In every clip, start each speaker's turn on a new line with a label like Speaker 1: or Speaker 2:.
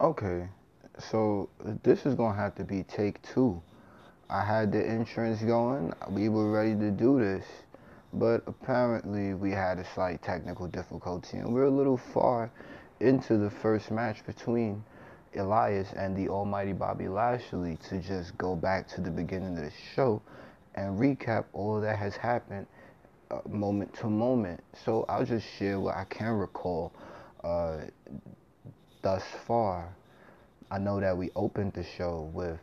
Speaker 1: Okay, so this is gonna have to be take two. I had the insurance going, we were ready to do this, but apparently we had a slight technical difficulty and we're a little far into the first match between Elias and the almighty Bobby Lashley to just go back to the beginning of the show and recap all that has happened uh, moment to moment. So I'll just share what I can recall uh, thus far. I know that we opened the show with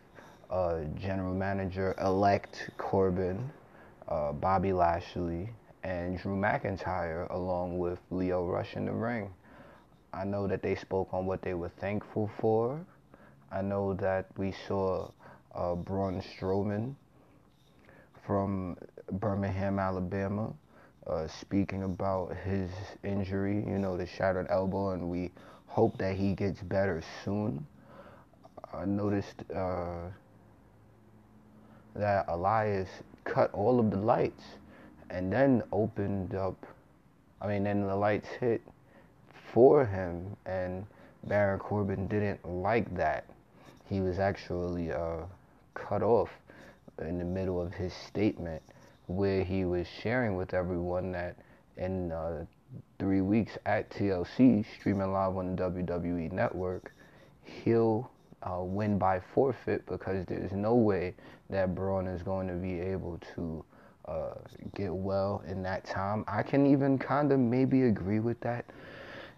Speaker 1: uh, General Manager elect Corbin, uh, Bobby Lashley, and Drew McIntyre, along with Lio Rush in the ring. I know that they spoke on what they were thankful for. I know that we saw uh, Braun Strowman from Birmingham, Alabama, uh, speaking about his injury, you know, the shattered elbow, and we hope that he gets better soon. I noticed uh, that Elias cut all of the lights and then opened up. I mean, then the lights hit for him, and Baron Corbin didn't like that. He was actually uh, cut off in the middle of his statement where he was sharing with everyone that in uh, three weeks at TLC, streaming live on the WWE Network, he'll uh, win by forfeit because there's no way that Braun is going to be able to uh, get well in that time. I can even kind of maybe agree with that.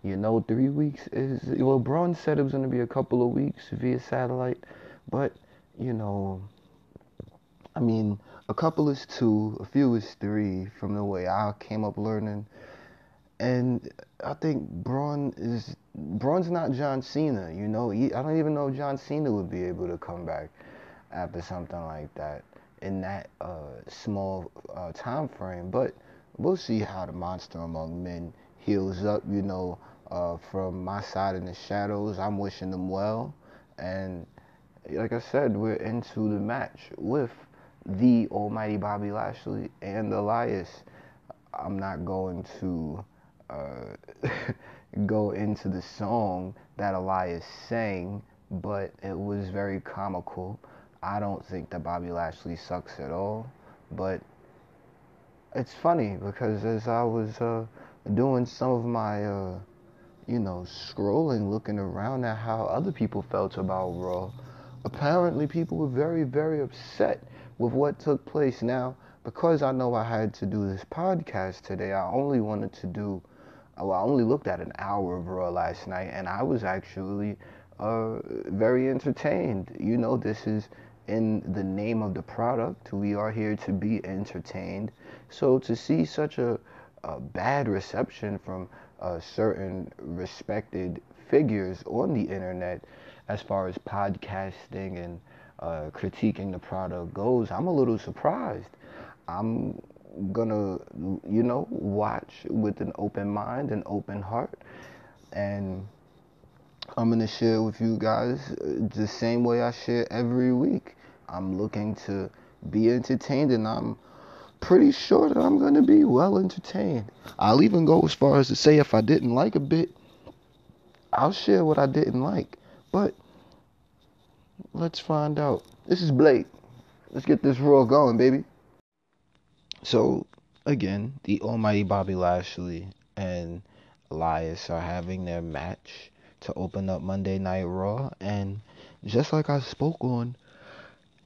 Speaker 1: You know, three weeks is well. Braun said it was going to be a couple of weeks via satellite, but you know, I mean, a couple is two, a few is three from the way I came up learning. And I think Braun is Braun's not John Cena, you know. He, I don't even know if John Cena would be able to come back after something like that in that uh, small uh, time frame. But we'll see how the monster among men heals up. You know, uh, from my side in the shadows, I'm wishing them well. And like I said, we're into the match with the almighty Bobby Lashley and Elias. I'm not going to uh, go into the song that Elias sang, but it was very comical. I don't think that Bobby Lashley sucks at all, but it's funny because as I was uh, doing some of my, uh, you know, scrolling, looking around at how other people felt about Raw, apparently people were very, very upset with what took place. Now, because I know I had to do this podcast today, I only wanted to do, well, I only looked at an hour of Raw last night, and I was actually uh, very entertained. You know, this is in the name of the product. We are here to be entertained. So to see such a, a bad reception from uh, certain respected figures on the internet as far as podcasting and uh, critiquing the product goes, I'm a little surprised. I'm gonna, you know, watch with an open mind and open heart, and I'm gonna share with you guys the same way I share every week. I'm looking to be entertained, and I'm pretty sure that I'm gonna be well entertained. I'll even go as far as to say if I didn't like a bit, I'll share what I didn't like. But let's find out. This is Blake. Let's get this roll going, baby. So, again, the almighty Bobby Lashley and Elias are having their match to open up Monday Night Raw. And just like I spoke on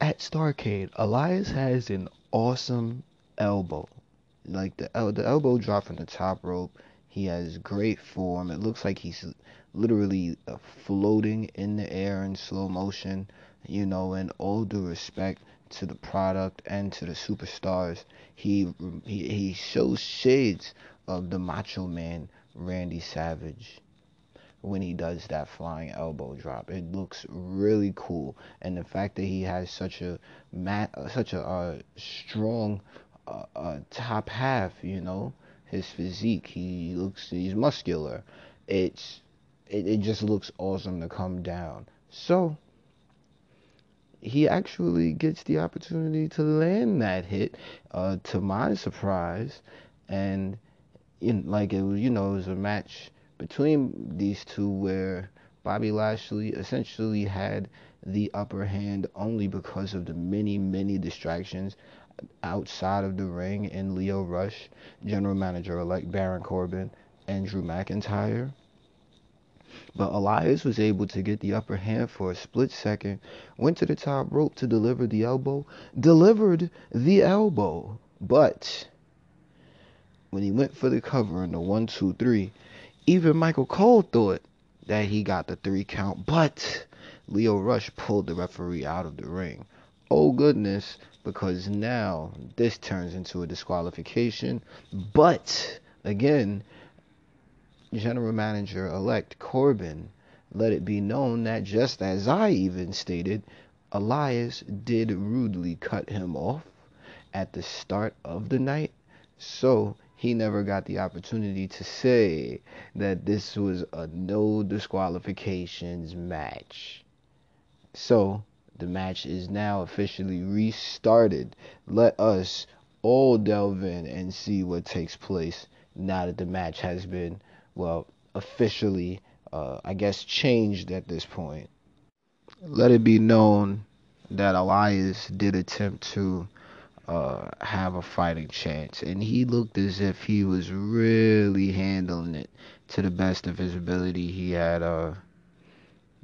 Speaker 1: at Starcade, Elias has an awesome elbow. Like the el- the elbow drop from the top rope. He has great form. It looks like he's literally uh, floating in the air in slow motion you know, in all due respect to the product and to the superstars, he he, he shows shades of the Macho Man Randy Savage when he does that flying elbow drop. It looks really cool, and the fact that he has such a mat, such a uh, strong uh, uh, top half, you know, his physique. He looks he's muscular. It's it, it just looks awesome to come down. So he actually gets the opportunity to land that hit, uh, to my surprise, and in like it was, you know, it was a match between these two where Bobby Lashley essentially had the upper hand only because of the many, many distractions outside of the ring in Lio Rush, general manager elect Baron Corbin, and Drew McIntyre. But Elias was able to get the upper hand for a split second, went to the top rope to deliver the elbow, delivered the elbow. But when he went for the cover in the one, two, three, even Michael Cole thought that he got the three count, but Lio Rush pulled the referee out of the ring. Oh goodness, because now this turns into a disqualification. But again, general manager elect Corbin let it be known that just as I even stated, Elias did rudely cut him off at the start of the night. So he never got the opportunity to say that this was a no disqualifications match. So the match is now officially restarted. Let us all delve in and see what takes place now that the match has been well, officially, uh, I guess, changed at this point. Let it be known that Elias did attempt to uh, have a fighting chance, and he looked as if he was really handling it to the best of his ability. He had uh,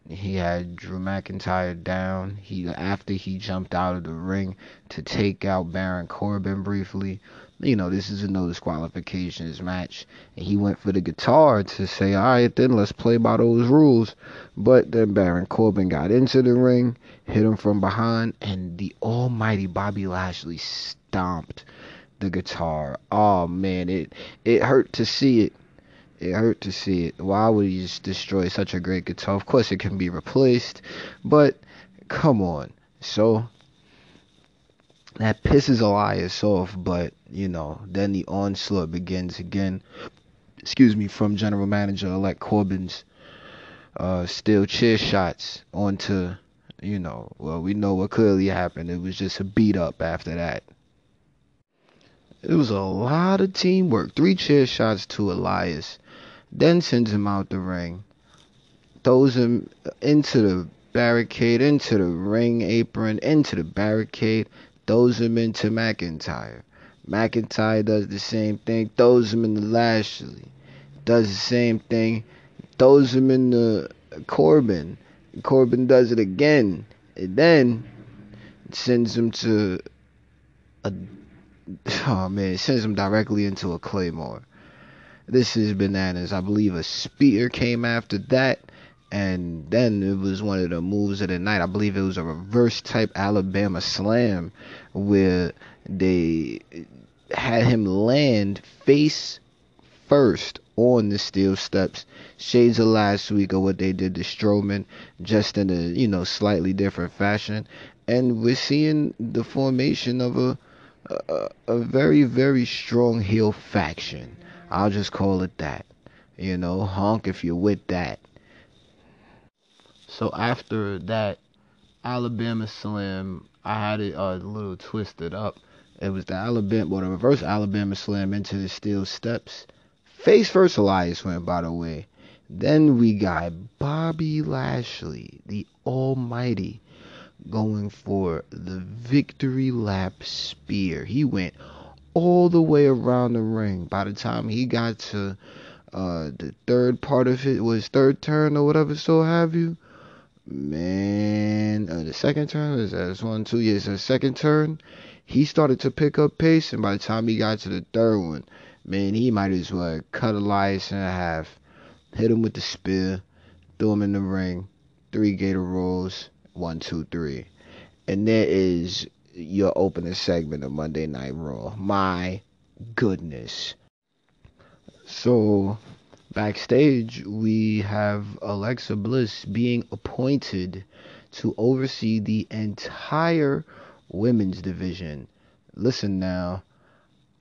Speaker 1: he had Drew McIntyre down. He after he jumped out of the ring to take out Baron Corbin briefly you know, this is a no disqualifications match. And he went for the guitar to say, all right, then let's play by those rules. But then Baron Corbin got into the ring, hit him from behind, and the almighty Bobby Lashley stomped the guitar. Oh, man, it, it hurt to see it. It hurt to see it. Why would he just destroy such a great guitar? Of course, it can be replaced, but come on. So that pisses Elias off, but you know, then the onslaught begins again. Excuse me, from general manager elect Corbin's uh, steel chair shots onto, you know, well, we know what clearly happened. It was just a beat up after that. It was a lot of teamwork. Three chair shots to Elias, then sends him out the ring, throws him into the barricade, into the ring apron, into the barricade, throws him into McIntyre. McIntyre does the same thing, throws him into Lashley. Does the same thing, throws him into Corbin. Corbin does it again. And then sends him to a oh man, sends him directly into a claymore. This is bananas. I believe a spear came after that and then it was one of the moves of the night. I believe it was a reverse type Alabama slam where they had him land face first on the steel steps. Shades of last week of what they did to Strowman, just in a you know slightly different fashion, and we're seeing the formation of a a, a very very strong heel faction. I'll just call it that. You know, honk if you're with that. So after that Alabama Slam, I had it a little twisted up. It was the Alabama, well, the reverse Alabama Slam into the steel steps. Face first Elias went, by the way. Then we got Bobby Lashley, the Almighty, going for the victory lap spear. He went all the way around the ring. By the time he got to uh, the third part of it, was third turn or whatever, so have you man, uh, the second turn is that's one, two years. The second turn, he started to pick up pace, and by the time he got to the third one, man, he might as well cut Elias in half, hit him with the spear, threw him in the ring, three gator rolls, one, two, three, and there is your opening segment of Monday Night Raw. My goodness. So Backstage, we have Alexa Bliss being appointed to oversee the entire women's division. Listen now,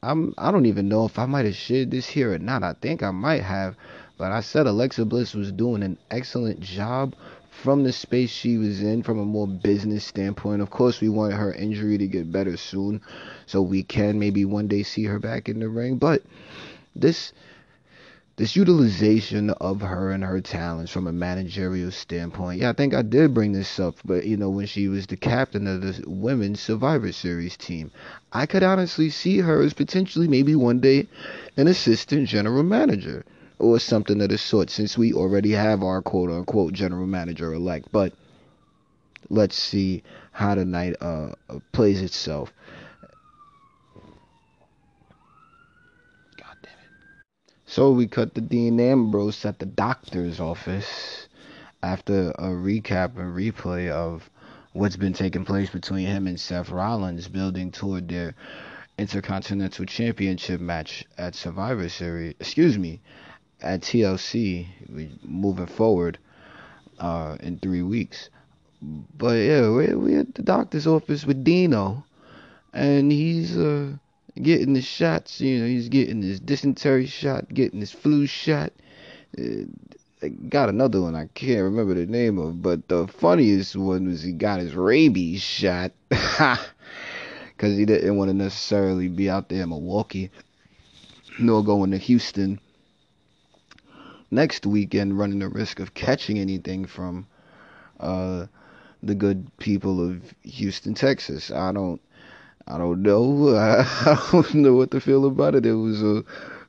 Speaker 1: I'm I don't even know if I might have shared this here or not. I think I might have, but I said Alexa Bliss was doing an excellent job from the space she was in from a more business standpoint. Of course, we want her injury to get better soon so we can maybe one day see her back in the ring, but this this utilization of her and her talents from a managerial standpoint. Yeah, I think I did bring this up, but you know, when she was the captain of the women's Survivor Series team, I could honestly see her as potentially maybe one day an assistant general manager or something of the sort since we already have our quote unquote general manager elect. But let's see how the night uh, plays itself. So we cut the Dean Ambrose at the doctor's office after a recap and replay of what's been taking place between him and Seth Rollins, building toward their Intercontinental Championship match at Survivor Series. Excuse me, at TLC. moving forward uh, in three weeks. But yeah, we're, we're at the doctor's office with Dino, and he's uh getting the shots. You know, he's getting his dysentery shot, getting his flu shot. Uh, got another one I can't remember the name of, but the funniest one was he got his rabies shot because he didn't want to necessarily be out there in Milwaukee nor going to Houston next weekend, running the risk of catching anything from uh, the good people of Houston, Texas. I don't I don't know. I, don't know what to feel about it. It was uh,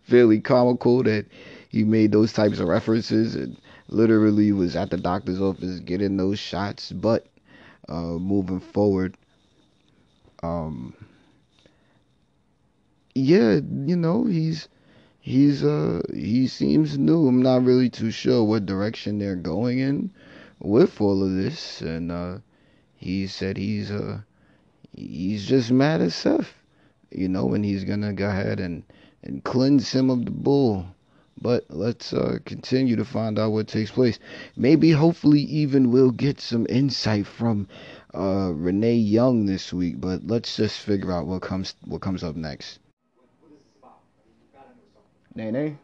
Speaker 1: fairly comical that he made those types of references and literally was at the doctor's office getting those shots. But uh, moving forward, um, yeah, you know, he's he's uh he seems new. I'm not really too sure what direction they're going in with all of this, and uh, he said he's uh he's just mad as Seth, you know, and he's gonna go ahead and and cleanse him of the bull. But let's uh, continue to find out what takes place. Maybe, hopefully, even we'll get some insight from uh, Renee Young this week. But let's just figure out what comes what comes up next. Nene.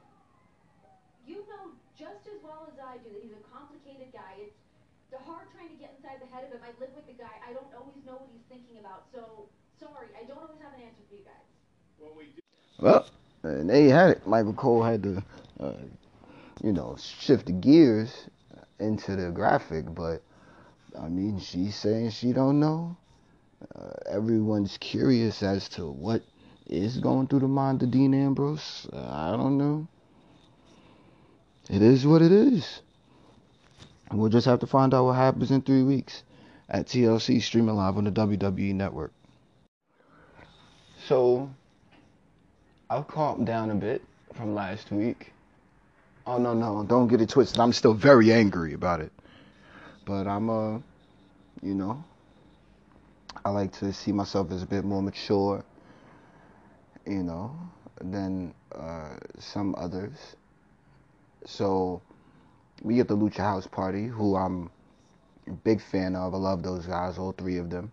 Speaker 2: You know just as well as I do that he's a complicated guy. It's hard trying to get inside the head of him. I live with the guy. I don't always know what he's thinking about. So, sorry, I don't always have an answer for you guys. Well, we do.
Speaker 1: Well, and they had it. Michael Cole had to, uh, you know, shift the gears into the graphic, but I mean, she's saying she don't know. Uh, everyone's curious as to what is going through the mind of Dean Ambrose. Uh, I don't know. It is what it is. We'll just have to find out what happens in three weeks at TLC streaming live on the WWE network. So, I've calmed down a bit from last week. Oh no no, don't get it twisted. I'm still very angry about it. But I'm uh you know I like to see myself as a bit more mature, you know, than uh, some others. So we get the Lucha House Party, who I'm big fan of. I love those guys, all three of them.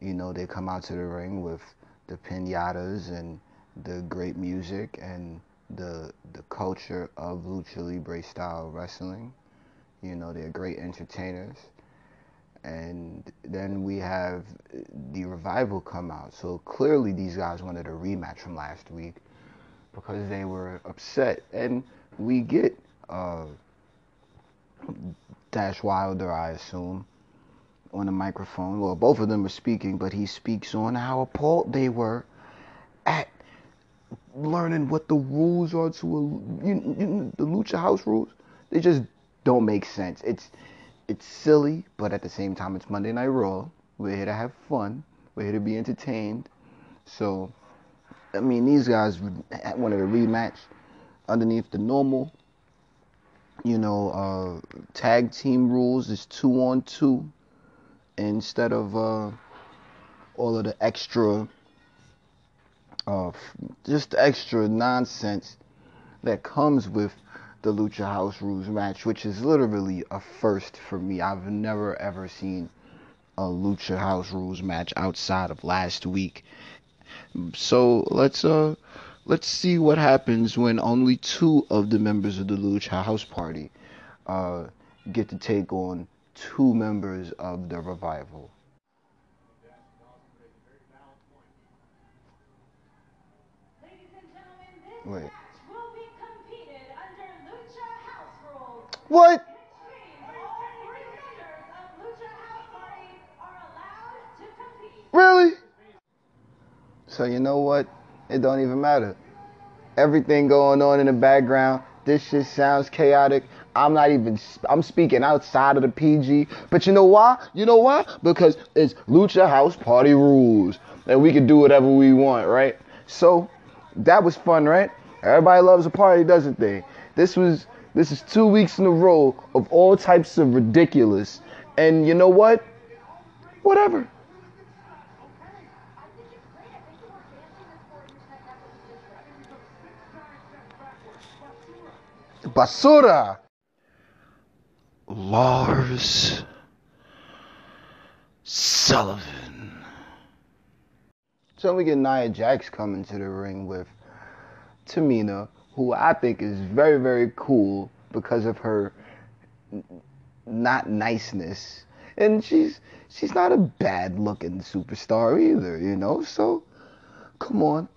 Speaker 1: You know, they come out to the ring with the pinatas and the great music and the the culture of lucha libre style wrestling. You know, they're great entertainers. And then we have the revival come out. So clearly these guys wanted a rematch from last week because they were upset. And we get uh, Dash Wilder, I assume, on the microphone. Well, both of them are speaking, but he speaks on how appalled they were at learning what the rules are to a, you, you, the Lucha House rules. They just don't make sense. It's it's silly, but at the same time, it's Monday Night Raw. We're here to have fun. We're here to be entertained. So, I mean, these guys wanted a rematch underneath the normal you know, uh, tag team rules is two on two instead of uh, all of the extra, uh, just extra nonsense that comes with the Lucha House Rules match, which is literally a first for me. I've never ever seen a Lucha House Rules match outside of last week. So let's uh let's see what happens when only two of the members of the Lucha House Party uh, get to take on two members of the revival.
Speaker 2: Wait.
Speaker 1: What? Really? So you know what? It don't even matter. Everything going on in the background. This shit sounds chaotic. I'm not even. I'm speaking outside of the PG. But you know why? You know why? Because it's Lucha House Party rules, and we can do whatever we want, right? So that was fun, right? Everybody loves a party, doesn't they? This was. This is two weeks in a row of all types of ridiculous. And you know what? Whatever. Basura. Lars Sullivan. So we get Nia Jax coming to the ring with Tamina, who I think is very, very cool because of her not niceness. And she's she's not a bad looking superstar either, you know? So come on.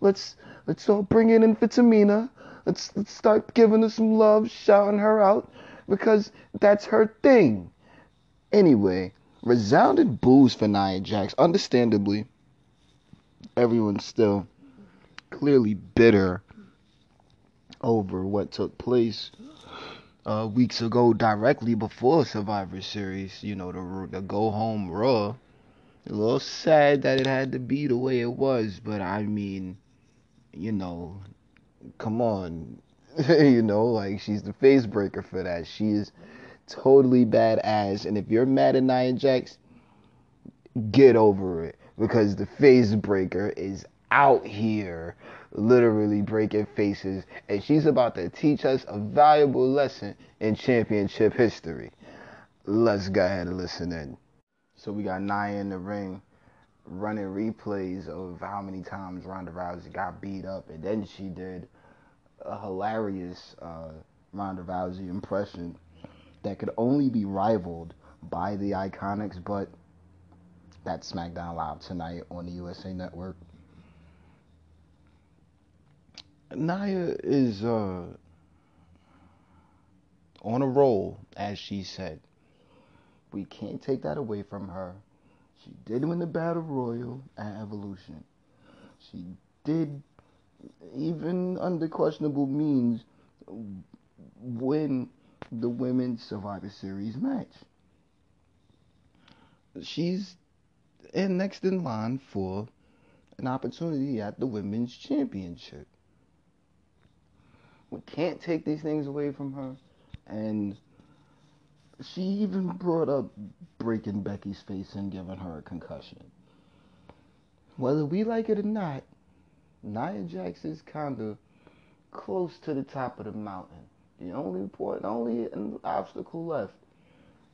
Speaker 1: Let's let's all bring it in for Tamina. Let's let's start giving her some love, shouting her out, because that's her thing. Anyway, resounded boos for Nia Jax. Understandably, everyone's still clearly bitter over what took place uh, weeks ago, directly before Survivor Series. You know, the the go home Raw. A little sad that it had to be the way it was, but I mean, you know, come on. you know, like she's the face breaker for that. She is totally badass. And if you're mad at Nia Jax, get over it. Because the face breaker is out here literally breaking faces. And she's about to teach us a valuable lesson in championship history. Let's go ahead and listen in. So we got Nia in the ring running replays of how many times Ronda Rousey got beat up. And then she did a hilarious uh, Ronda Rousey impression that could only be rivaled by the Iconics, but that's SmackDown Live tonight on the USA Network. Nia is uh, on a roll, as she said. We can't take that away from her. She did win the Battle Royal at Evolution. She did even under questionable means, win the Women's Survivor Series match. She's in next in line for an opportunity at the Women's Championship. We can't take these things away from her. And she even brought up breaking Becky's face and giving her a concussion. Whether we like it or not, Nia Jax is kind of close to the top of the mountain. The only point, only obstacle left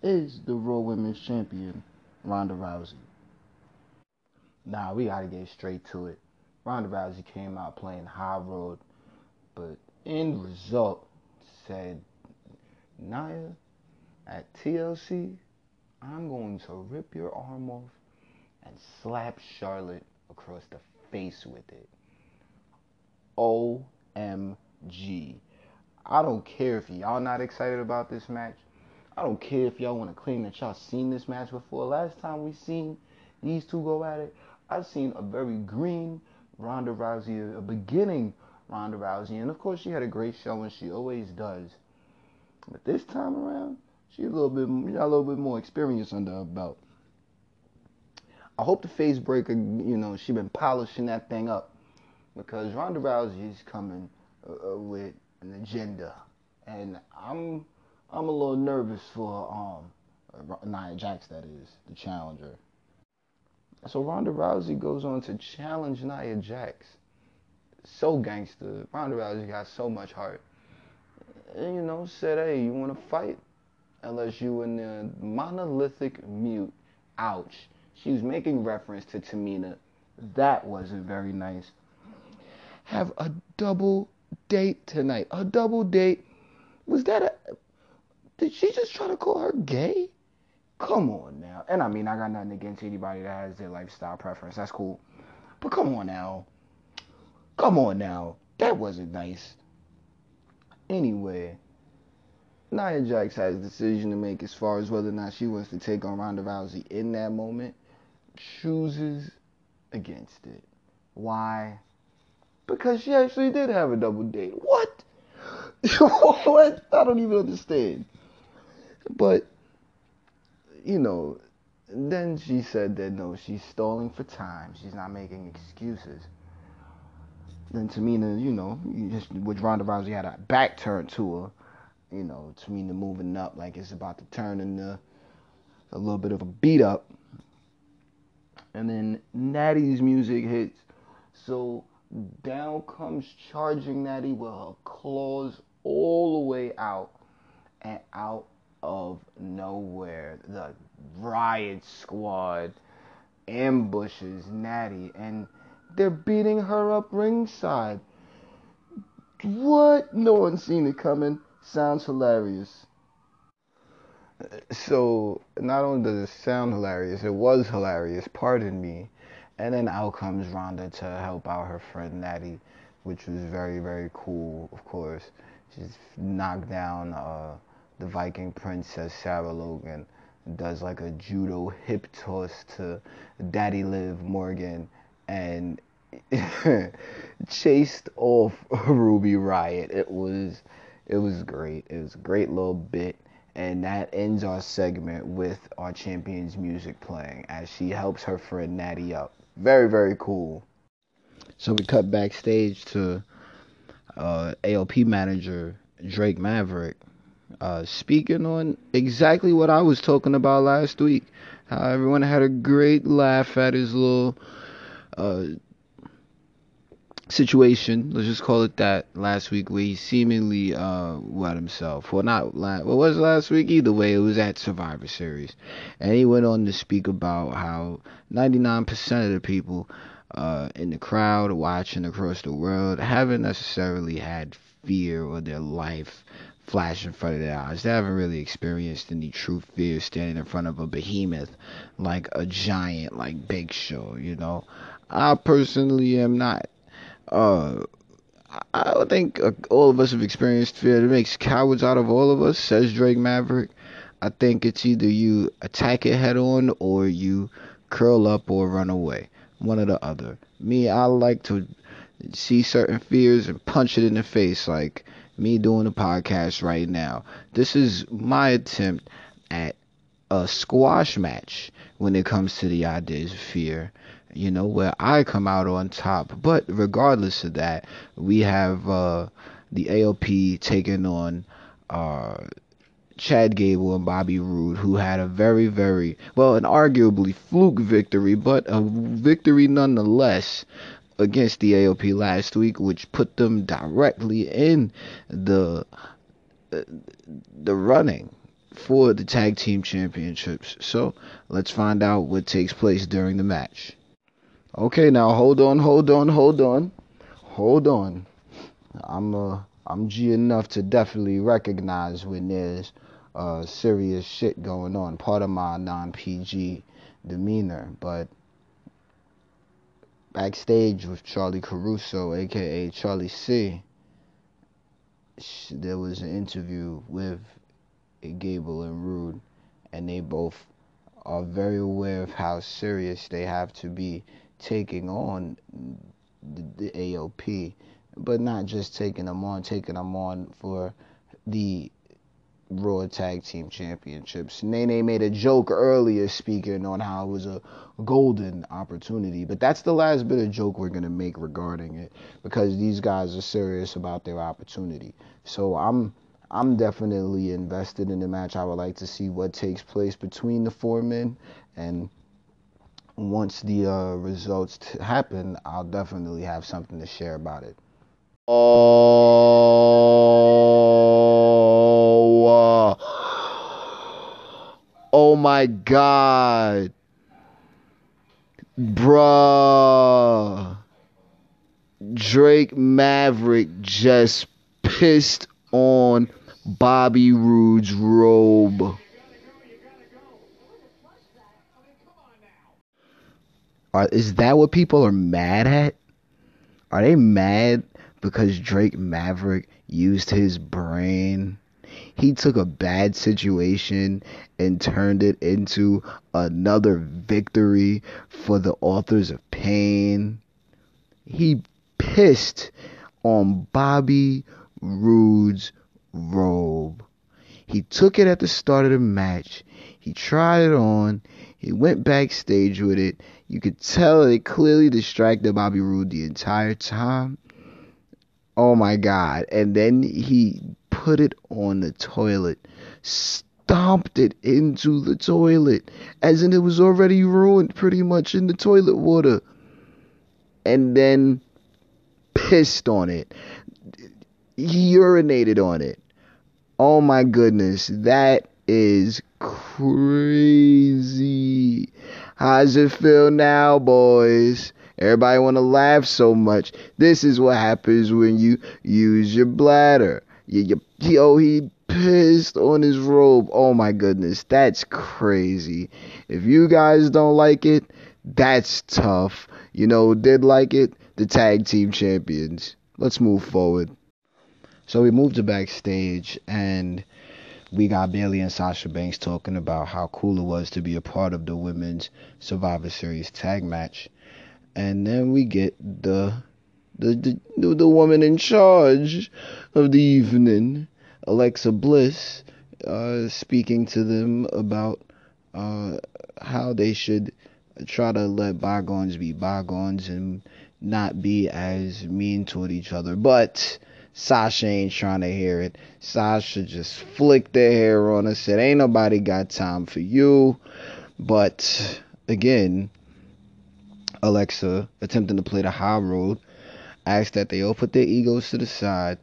Speaker 1: is the Raw Women's Champion, Ronda Rousey. Now we gotta get straight to it. Ronda Rousey came out playing high road, but end result said, Nia, at TLC, I'm going to rip your arm off and slap Charlotte across the face with it. OMG. I don't care if y'all not excited about this match. I don't care if y'all want to claim that y'all seen this match before. Last time we seen these two go at it, I've seen a very green Ronda Rousey, a beginning Ronda Rousey, and of course she had a great show, and she always does. But this time around, she's a little bit, got a little bit more experience under her belt. I hope the face breaker, you know, she been polishing that thing up because Ronda Rousey is coming uh, uh, with an agenda, and I'm I'm a little nervous for um Nia Jax, that is the challenger. So Ronda Rousey goes on to challenge Nia Jax. So gangster. Ronda Rousey got so much heart. And, you know, said, hey, you want to fight? Unless you in the monolithic mute. Ouch. She was making reference to Tamina. That wasn't very nice have a double date tonight. A double date. Was that a. Did she just try to call her gay? Come on now. And I mean, I got nothing against anybody that has their lifestyle preference. That's cool. But come on now. Come on now. That wasn't nice. Anyway, Nia Jax has a decision to make as far as whether or not she wants to take on Ronda Rousey in that moment. Chooses against it. Why? Because she actually did have a double date. What? what? I don't even understand. But, you know, then she said that no, she's stalling for time. She's not making excuses. Then Tamina, you know, which Ronda Rousey had a back turn to her, you know, Tamina moving up like it's about to turn into a little bit of a beat up. And then Natty's music hits. So down comes charging Natty with her claws all the way out and out of nowhere. The riot squad ambushes Natty and they're beating her up ringside. What? No one's seen it coming. Sounds hilarious. So, not only does it sound hilarious, it was hilarious, pardon me. And then out comes Ronda to help out her friend Natty, which was very, very cool, of course. She's knocked down uh, the Viking princess Sarah Logan, does like a judo hip toss to Daddy Liv Morgan, and chased off Ruby Riot. It was it was great. It was a great little bit. And that ends our segment with our champion's music playing as she helps her friend Natty up. Very, very cool. So we cut backstage to uh, AOP manager Drake Maverick uh, speaking on exactly what I was talking about last week. How everyone had a great laugh at his little uh, situation, let's just call it that, last week where he seemingly uh wet himself. Well, not last, what was last week? Either way, it was at Survivor Series. And he went on to speak about how 99% of the people uh, in the crowd watching across the world haven't necessarily had fear or their life flash in front of their eyes. They haven't really experienced any true fear standing in front of a behemoth like a giant like Big Show, you know. I personally am not uh, I think uh, all of us have experienced fear. It makes cowards out of all of us, says Drake Maverick. I think it's either you attack it head on or you curl up or run away. One or the other. Me, I like to see certain fears and punch it in the face, like me doing a podcast right now. This is my attempt at a squash match when it comes to the ideas of fear you know, where I come out on top. But regardless of that, we have uh, the AOP taking on uh, Chad Gable and Bobby Roode, who had a very, very, well, an arguably fluke victory, but a victory nonetheless against the AOP last week, which put them directly in the uh, the running for the tag team championships. So let's find out what takes place during the match. Okay, now hold on, hold on, hold on, hold on. I'm uh, I'm G enough to definitely recognize when there's uh, serious shit going on. Part of my non-PG demeanor, but backstage with Charly Caruso, aka Charlie C, there was an interview with Gable and Roode, and they both are very aware of how serious they have to be taking on the, the AOP, but not just taking them on, taking them on for the Raw Tag Team Championships. Nene made a joke earlier speaking on how it was a golden opportunity, but that's the last bit of joke we're going to make regarding it because these guys are serious about their opportunity. So I'm I'm definitely invested in the match. I would like to see what takes place between the four men and once the uh, results t- happen, I'll definitely have something to share about it. Oh, uh, oh my God, bruh, Drake Maverick just pissed on Bobby Roode's robe. Are, is that what people are mad at? Are they mad because Drake Maverick used his brain? He took a bad situation and turned it into another victory for the authors of pain. He pissed on Bobby Roode's robe. He took it at the start of the match. He tried it on. He went backstage with it. You could tell it clearly distracted Bobby Roode the entire time. Oh my god. And then he put it on the toilet, stomped it into the toilet, as in it was already ruined pretty much in the toilet water. And then pissed on it. He urinated on it. Oh my goodness. That is crazy. How's it feel now, boys? Everybody want to laugh so much. This is what happens when you use your bladder. You, you, yo, he pissed on his robe. Oh my goodness, that's crazy. If you guys don't like it, that's tough. You know, did like it? The tag team champions. Let's move forward. So we moved to backstage and we got Bayley and Sasha Banks talking about how cool it was to be a part of the women's Survivor Series tag match. And then we get the the the, the woman in charge of the evening, Alexa Bliss, uh, speaking to them about uh, how they should try to let bygones be bygones and not be as mean toward each other. But Sasha ain't trying to hear it. Sasha just flicked her hair on her, said, Ain't nobody got time for you. But again, Alexa, attempting to play the high road, asked that they all put their egos to the side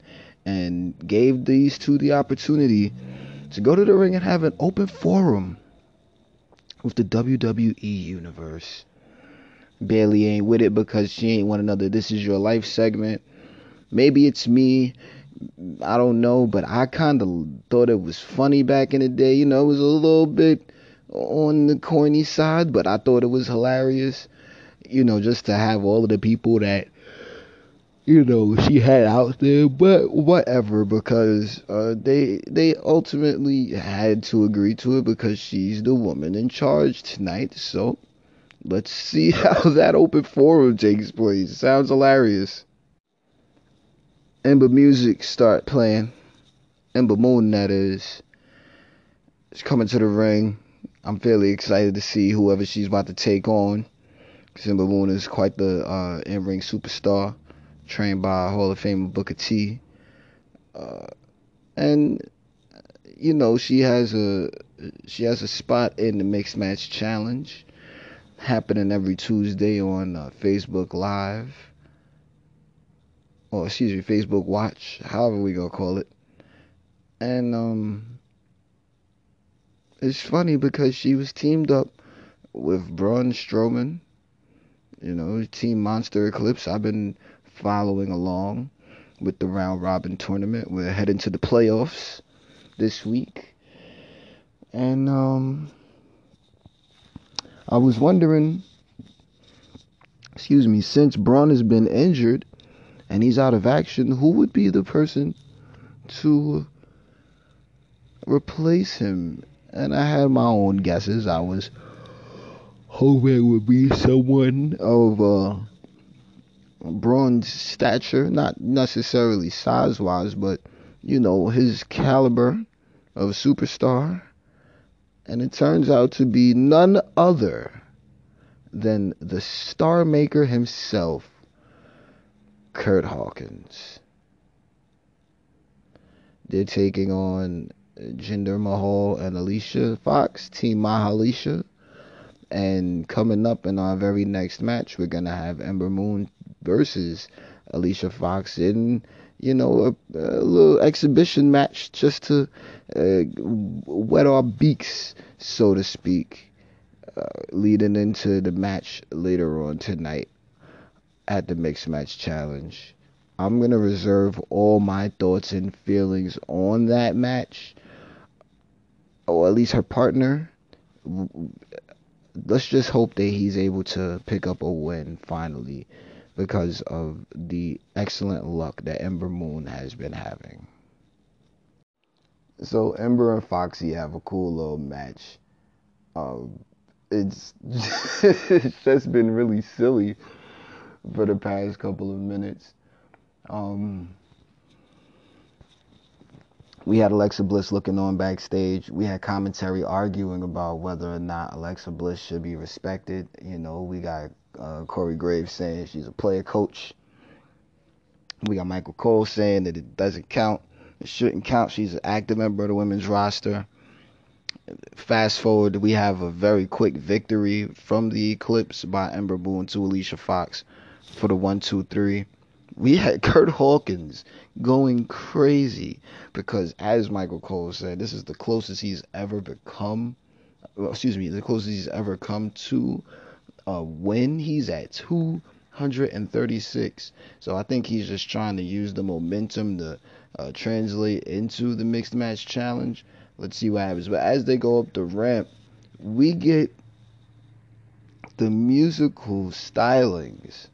Speaker 1: and gave these two the opportunity to go to the ring and have an open forum with the WWE Universe. Bayley ain't with it because she ain't want another This Is Your Life segment. Maybe it's me. I don't know, but I kind of thought it was funny back in the day. You know, it was a little bit on the corny side, but I thought it was hilarious. You know, just to have all of the people that you know she had out there, but whatever, because uh, they they ultimately had to agree to it because she's the woman in charge tonight. So let's see how that open forum takes place. Sounds hilarious. Ember music start playing. Ember Moon, that is. She's coming to the ring. I'm fairly excited to see whoever she's about to take on. Because Ember Moon is quite the uh, in-ring superstar, trained by Hall of Fame Booker T. Uh, and you know she has a she has a spot in the mixed match challenge happening every Tuesday on uh, Facebook Live or excuse me, Facebook Watch, however we gonna call it. And um, it's funny because she was teamed up with Braun Strowman, you know, Team Monster Eclipse. I've been following along with the round robin tournament. We're heading to the playoffs this week. And um I was wondering excuse me, since Braun has been injured, and he's out of action, who would be the person to replace him? And I had my own guesses. I was hoping it would be someone of uh, stature, not necessarily size wise, but you know, his caliber of superstar. And it turns out to be none other than the star maker himself, Kurt Hawkins. They're taking on Jinder Mahal and Alicia Fox, Team Mahalisha. And coming up in our very next match, we're going to have Ember Moon versus Alicia Fox in, you know, a, a little exhibition match just to uh, wet our beaks, so to speak, uh, leading into the match later on tonight at the Mixed Match Challenge. I'm going to reserve all my thoughts and feelings on that match, or at least her partner. Let's just hope that he's able to pick up a win finally because of the excellent luck that Ember Moon has been having. So Ember and Foxy have a cool little match. Um, it's it's just been really silly for the past couple of minutes. Um, we had Alexa Bliss looking on backstage. We had commentary arguing about whether or not Alexa Bliss should be respected. You know, we got uh, Corey Graves saying she's a player coach. We got Michael Cole saying that it doesn't count. It shouldn't count. She's an active member of the women's roster. Fast forward, we have a very quick victory from the Eclipse by Ember Moon to Alicia Fox for the one, two, three. We had Kurt Hawkins going crazy because, as Michael Cole said, this is the closest he's ever become. Well, excuse me, the closest he's ever come to a win. He's at 236. So I think he's just trying to use the momentum to uh, translate into the mixed match challenge. Let's see what happens. But as they go up the ramp, we get the musical stylings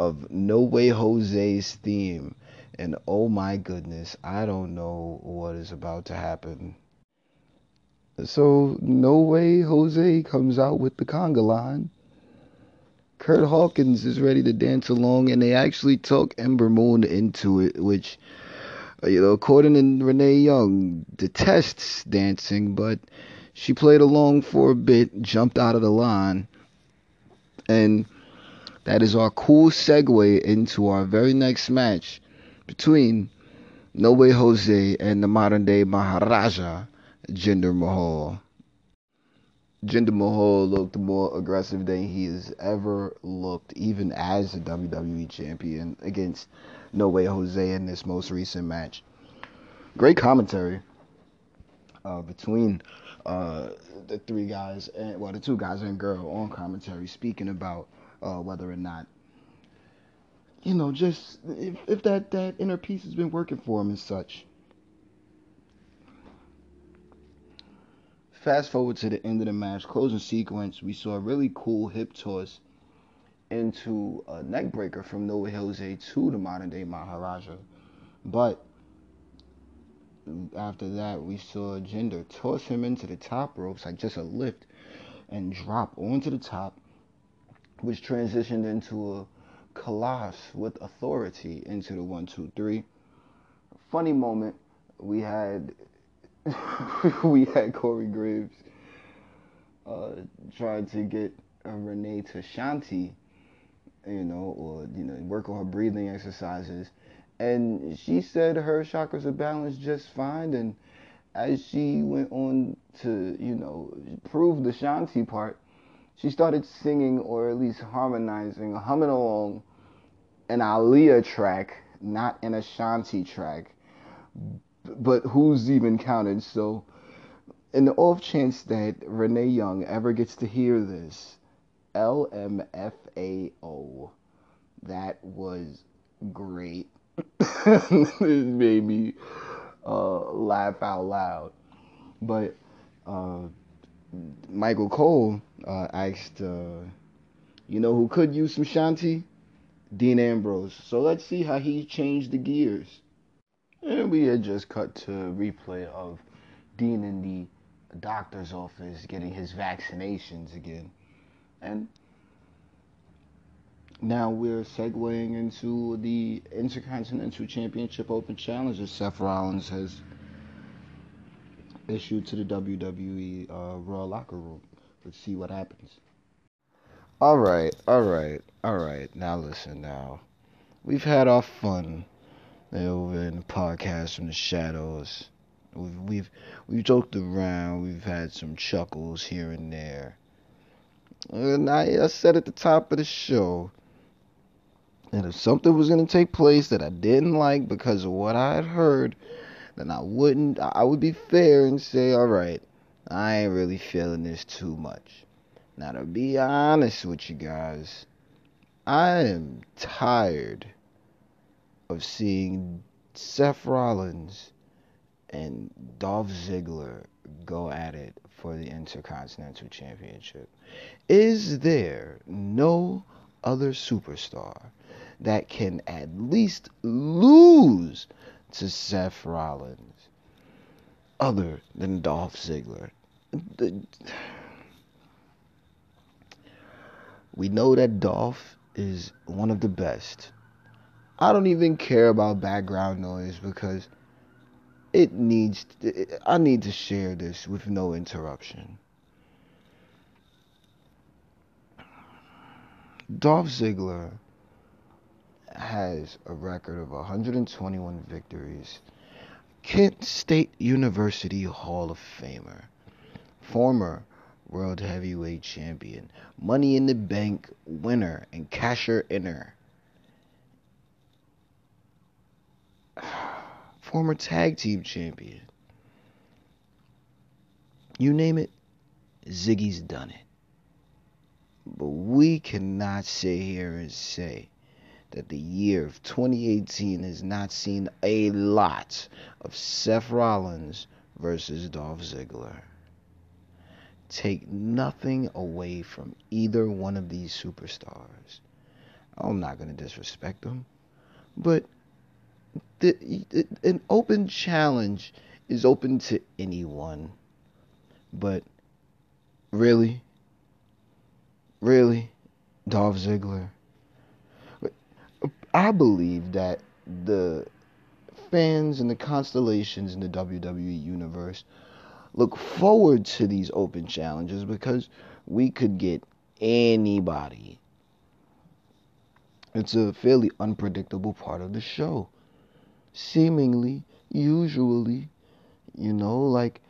Speaker 1: of No Way Jose's theme. And oh my goodness, I don't know what is about to happen. So, No Way Jose comes out with the conga line. Kurt Hawkins is ready to dance along, and they actually talk Ember Moon into it, which you know, according to Renee Young, detests dancing, but she played along for a bit, jumped out of the line, and that is our cool segue into our very next match between No Way Jose and the modern day Maharaja, Jinder Mahal. Jinder Mahal looked more aggressive than he has ever looked, even as a WWE champion, against no Way Jose in this most recent match. Great commentary uh, between uh, the three guys, and well, the two guys and girl on commentary, speaking about uh, whether or not, you know, just if, if that that inner peace has been working for him and such. Fast forward to the end of the match, closing sequence, we saw a really cool hip toss into a neckbreaker from No Way Jose to the modern day Maharaja. But after that, we saw Jinder toss him into the top ropes, like just a lift, and drop onto the top, which transitioned into a Khallas with authority into the one, two, three. Funny moment, we had we had Corey Graves uh, trying to get Renee to Shanti you know, or you know, work on her breathing exercises. And she said her chakras are balanced just fine. And as she went on to, you know, prove the Shanti part, she started singing or at least harmonizing, humming along an Aaliyah track, not an Ashanti track. But who's even counted? So, in the off chance that Renee Young ever gets to hear this, LMFAO. That was great. it made me uh, laugh out loud. But uh, Michael Cole uh, asked, uh, you know, who could use some Shanti? Dean Ambrose. So let's see how he changed the gears. And we had just cut to replay of Dean in the doctor's office getting his vaccinations again. And now we're segueing into the Intercontinental Championship Open Challenge that Seth Rollins has issued to the WWE uh, Raw locker room. Let's see what happens. All right, all right, all right. Now listen. Now we've had our fun over in the podcast from the shadows. We've we've we've joked around. We've had some chuckles here and there. And I, I said at the top of the show that if something was going to take place that I didn't like because of what I had heard, then I wouldn't, I would be fair and say, all right, I ain't really feeling this too much. Now, to be honest with you guys, I am tired of seeing Seth Rollins and Dolph Ziggler go at it for the Intercontinental Championship. Is there no other superstar that can at least lose to Seth Rollins? other than Dolph Ziggler. We know that Dolph is one of the best. I don't even care about background noise because it needs I need to share this with no interruption. Dolph Ziggler has a record of 121 victories. Kent State University Hall of Famer, former World Heavyweight Champion, Money in the Bank winner, and casher inner. Former tag team champion. You name it, Ziggy's done it. But we cannot sit here and say that the year of 2018 has not seen a lot of Seth Rollins versus Dolph Ziggler. Take nothing away from either one of these superstars. I'm not going to disrespect them, but the, an open challenge is open to anyone. But really, really, Dolph Ziggler. I believe that the fans and the constellations in the WWE universe look forward to these open challenges because we could get anybody. It's a fairly unpredictable part of the show. Seemingly, usually, you know, like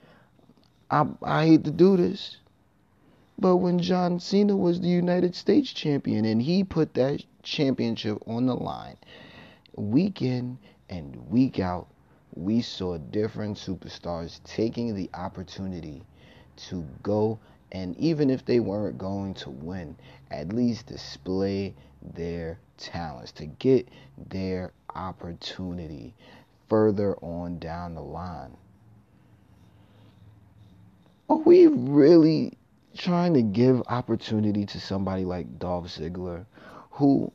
Speaker 1: I I hate to do this, but when John Cena was the United States champion and he put that championship on the line week in and week out, we saw different superstars taking the opportunity to go and even if they weren't going to win, at least display their talents, to get their opportunity further on down the line. Are we really trying to give opportunity to somebody like Dolph Ziggler, who,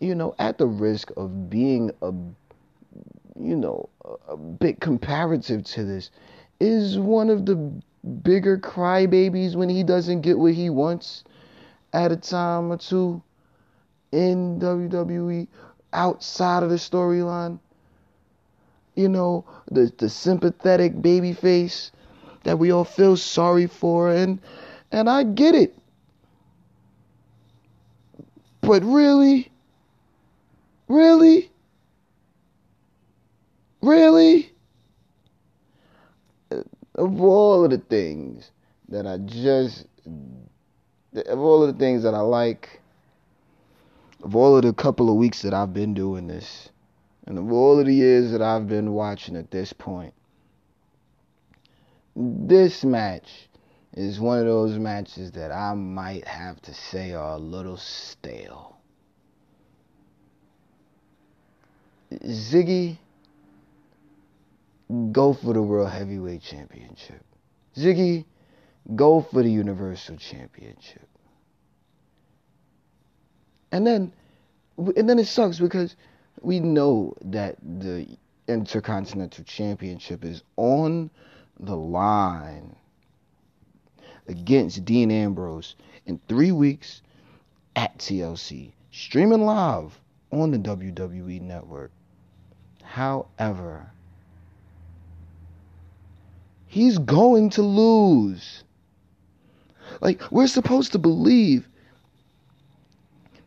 Speaker 1: you know, at the risk of being a, you know, a bit comparative to this, is one of the bigger crybabies when he doesn't get what he wants at a time or two in WWE outside of the storyline. You know, the the sympathetic baby face that we all feel sorry for and and I get it. But really? Really? Really? Of all of the things that I just of all of the things that I like of all of the couple of weeks that I've been doing this, and of all of the years that I've been watching at this point, this match is one of those matches that I might have to say are a little stale. Ziggy, go for the World Heavyweight Championship. Ziggy, go for the Universal Championship. And then, and then it sucks because we know that the Intercontinental Championship is on the line against Dean Ambrose in three weeks at TLC, streaming live on the WWE Network. However, he's going to lose. Like, we're supposed to believe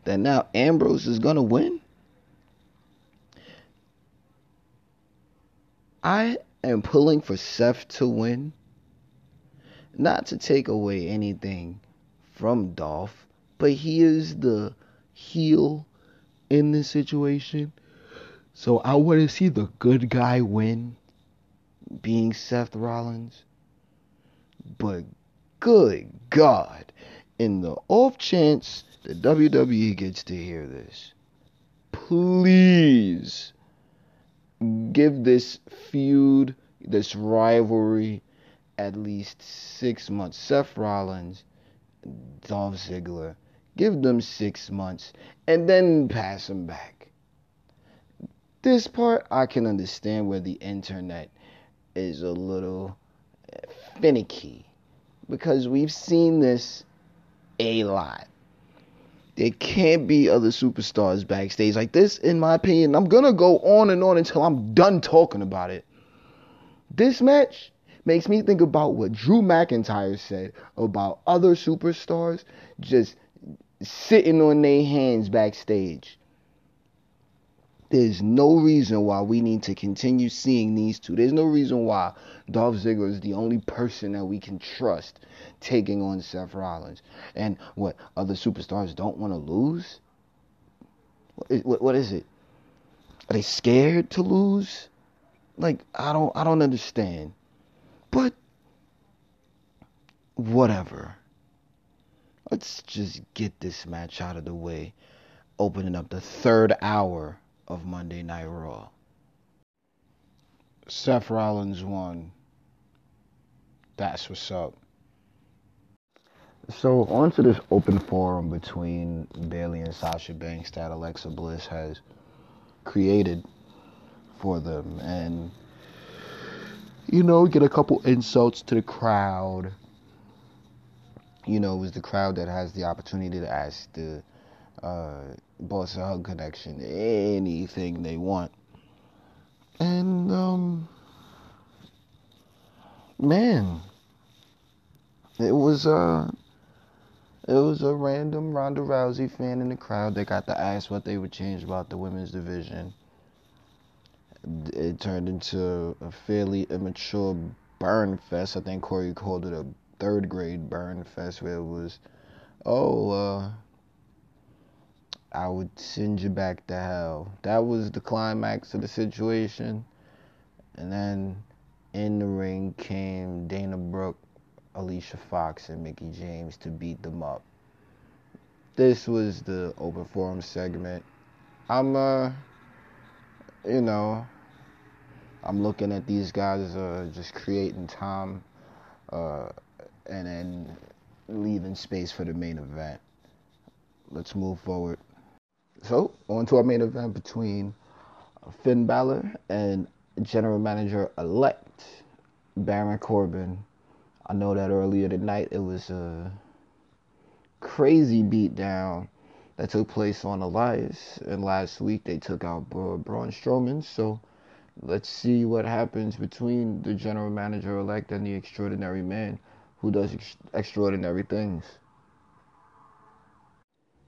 Speaker 1: that now Ambrose is going to win? I am pulling for Seth to win. Not to take away anything from Dolph, but he is the heel in this situation. So I want to see the good guy win, being Seth Rollins. But good God, in the off chance the WWE gets to hear this, please give this feud, this rivalry, at least six months. Seth Rollins, Dolph Ziggler, give them six months and then pass them back. This part I can understand where the internet is a little finicky because we've seen this a lot. There can't be other superstars backstage like this, in my opinion. I'm gonna go on and on until I'm done talking about it. This match makes me think about what Drew McIntyre said about other superstars just sitting on their hands backstage. There's no reason why we need to continue seeing these two. There's no reason why Dolph Ziggler is the only person that we can trust taking on Seth Rollins. And what other superstars don't want to lose? What, what is it? Are they scared to lose? Like I don't I don't understand. But whatever. Let's just get this match out of the way, opening up the third hour of Monday Night Raw. Seth Rollins won. That's what's up. So, on to this open forum between Bayley and Sasha Banks that Alexa Bliss has created for them. And, you know, get a couple insults to the crowd. You know, it was the crowd that has the opportunity to ask the uh, Boss 'n' Hug Connection anything they want. And, um, man, it was, uh, it was a random Ronda Rousey fan in the crowd that got to ask what they would change about the women's division. It turned into a fairly immature burn fest. I think Corey called it a third grade burn fest where it was, oh, uh, I would send you back to hell. That was the climax of the situation. And then in the ring came Dana Brooke, Alicia Fox, and Mickie James to beat them up. This was the open forum segment. I'm, uh, you know, I'm looking at these guys uh, just creating time uh, and then leaving space for the main event. Let's move forward. So, on to our main event between Finn Balor and General Manager elect Baron Corbin. I know that earlier tonight it was a crazy beatdown that took place on Elias, and last week they took out Braun Strowman. So, let's see what happens between the General Manager elect and the extraordinary man who does ex- extraordinary things.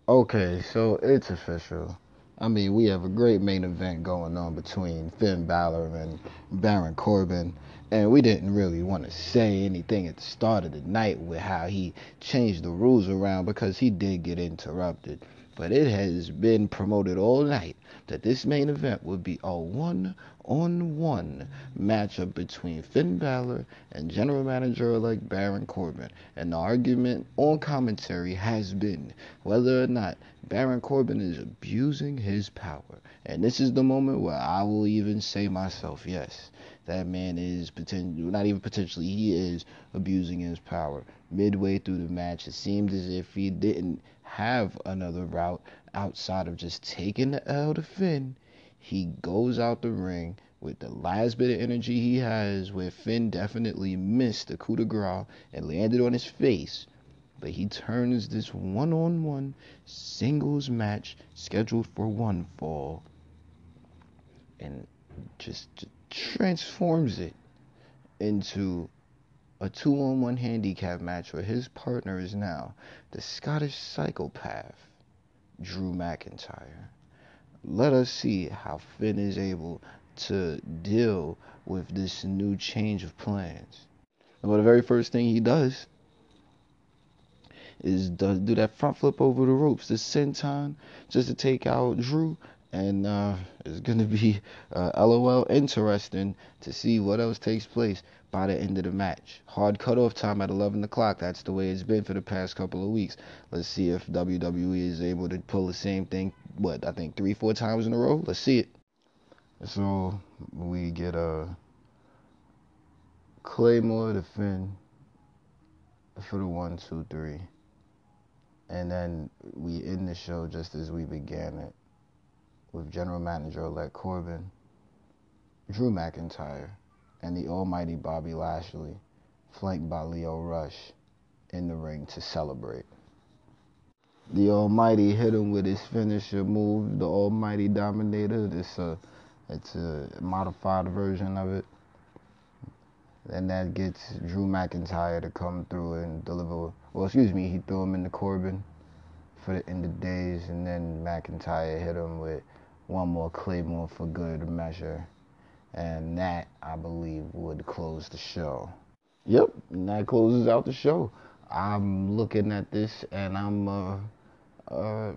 Speaker 1: Okay, so it's official. I mean, we have a great main event going on between Finn Balor and Baron Corbin. And we didn't really want to say anything at the start of the night with how he changed the rules around because he did get interrupted. But it has been promoted all night that this main event would be a one on one matchup between Finn Balor and General Manager elect Baron Corbin. And the argument on commentary has been whether or not Baron Corbin is abusing his power. And this is the moment where I will even say myself, yes, that man is potentially, not even potentially, he is abusing his power. Midway through the match, it seemed as if he didn't have another route outside of just taking the L to Finn he goes out the ring with the last bit of energy he has, where Finn definitely missed the coup de grace and landed on his face. But he turns this one on one singles match scheduled for one fall and just, transforms it into a two on one handicap match where his partner is now the Scottish psychopath, Drew McIntyre let us see how Finn is able to deal with this new change of plans. Well, the very first thing he does is does do that front flip over the ropes, the senton, just to take out Drew. And uh, it's gonna be uh, LOL interesting to see what else takes place by the end of the match. Hard cutoff time at 11 o'clock. That's the way it's been for the past couple of weeks. Let's see if WWE is able to pull the same thing. What I think three, four times in a row. Let's see it. So we get a Claymore to Finn for the one, two, three, and then we end the show just as we began it with General Manager elect Corbin, Drew McIntyre and the almighty Bobby Lashley, flanked by Lio Rush, in the ring to celebrate. The Almighty hit him with his finisher move, the Almighty Dominator. It's a, it's a modified version of it. And that gets Drew McIntyre to come through and deliver. Well, excuse me, he threw him into Corbin for the end of days, and then McIntyre hit him with one more Claymore for good measure. And that, I believe, would close the show. Yep, that closes out the show. I'm looking at this and I'm uh, uh,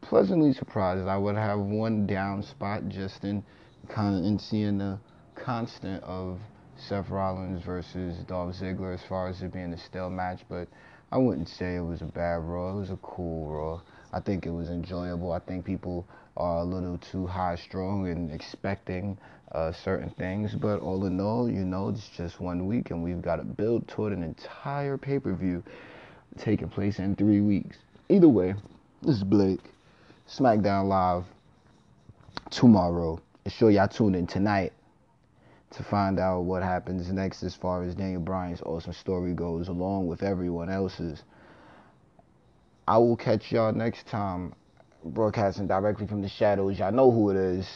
Speaker 1: pleasantly surprised. I would have one down spot just in kind of in seeing the constant of Seth Rollins versus Dolph Ziggler as far as it being a stale match, but I wouldn't say it was a bad Raw. It was a cool Raw. I think it was enjoyable. I think people are a little too high strung and expecting uh, certain things, but all in all, you know, it's just one week, and we've got to build toward an entire pay per view taking place in three weeks. Either way, this is Blake. SmackDown Live tomorrow. And sure y'all tune in tonight to find out what happens next as far as Daniel Bryan's awesome story goes, along with everyone else's. I will catch y'all next time, broadcasting directly from the shadows. Y'all know who it is.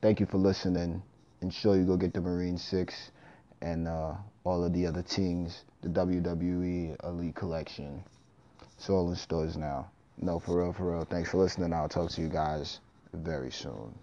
Speaker 1: Thank you for listening. Ensure you go get the Marine 6 and uh, all of the other teams, the WWE Elite Collection. It's all in stores now. No, for real, for real. Thanks for listening. I'll talk to you guys very soon.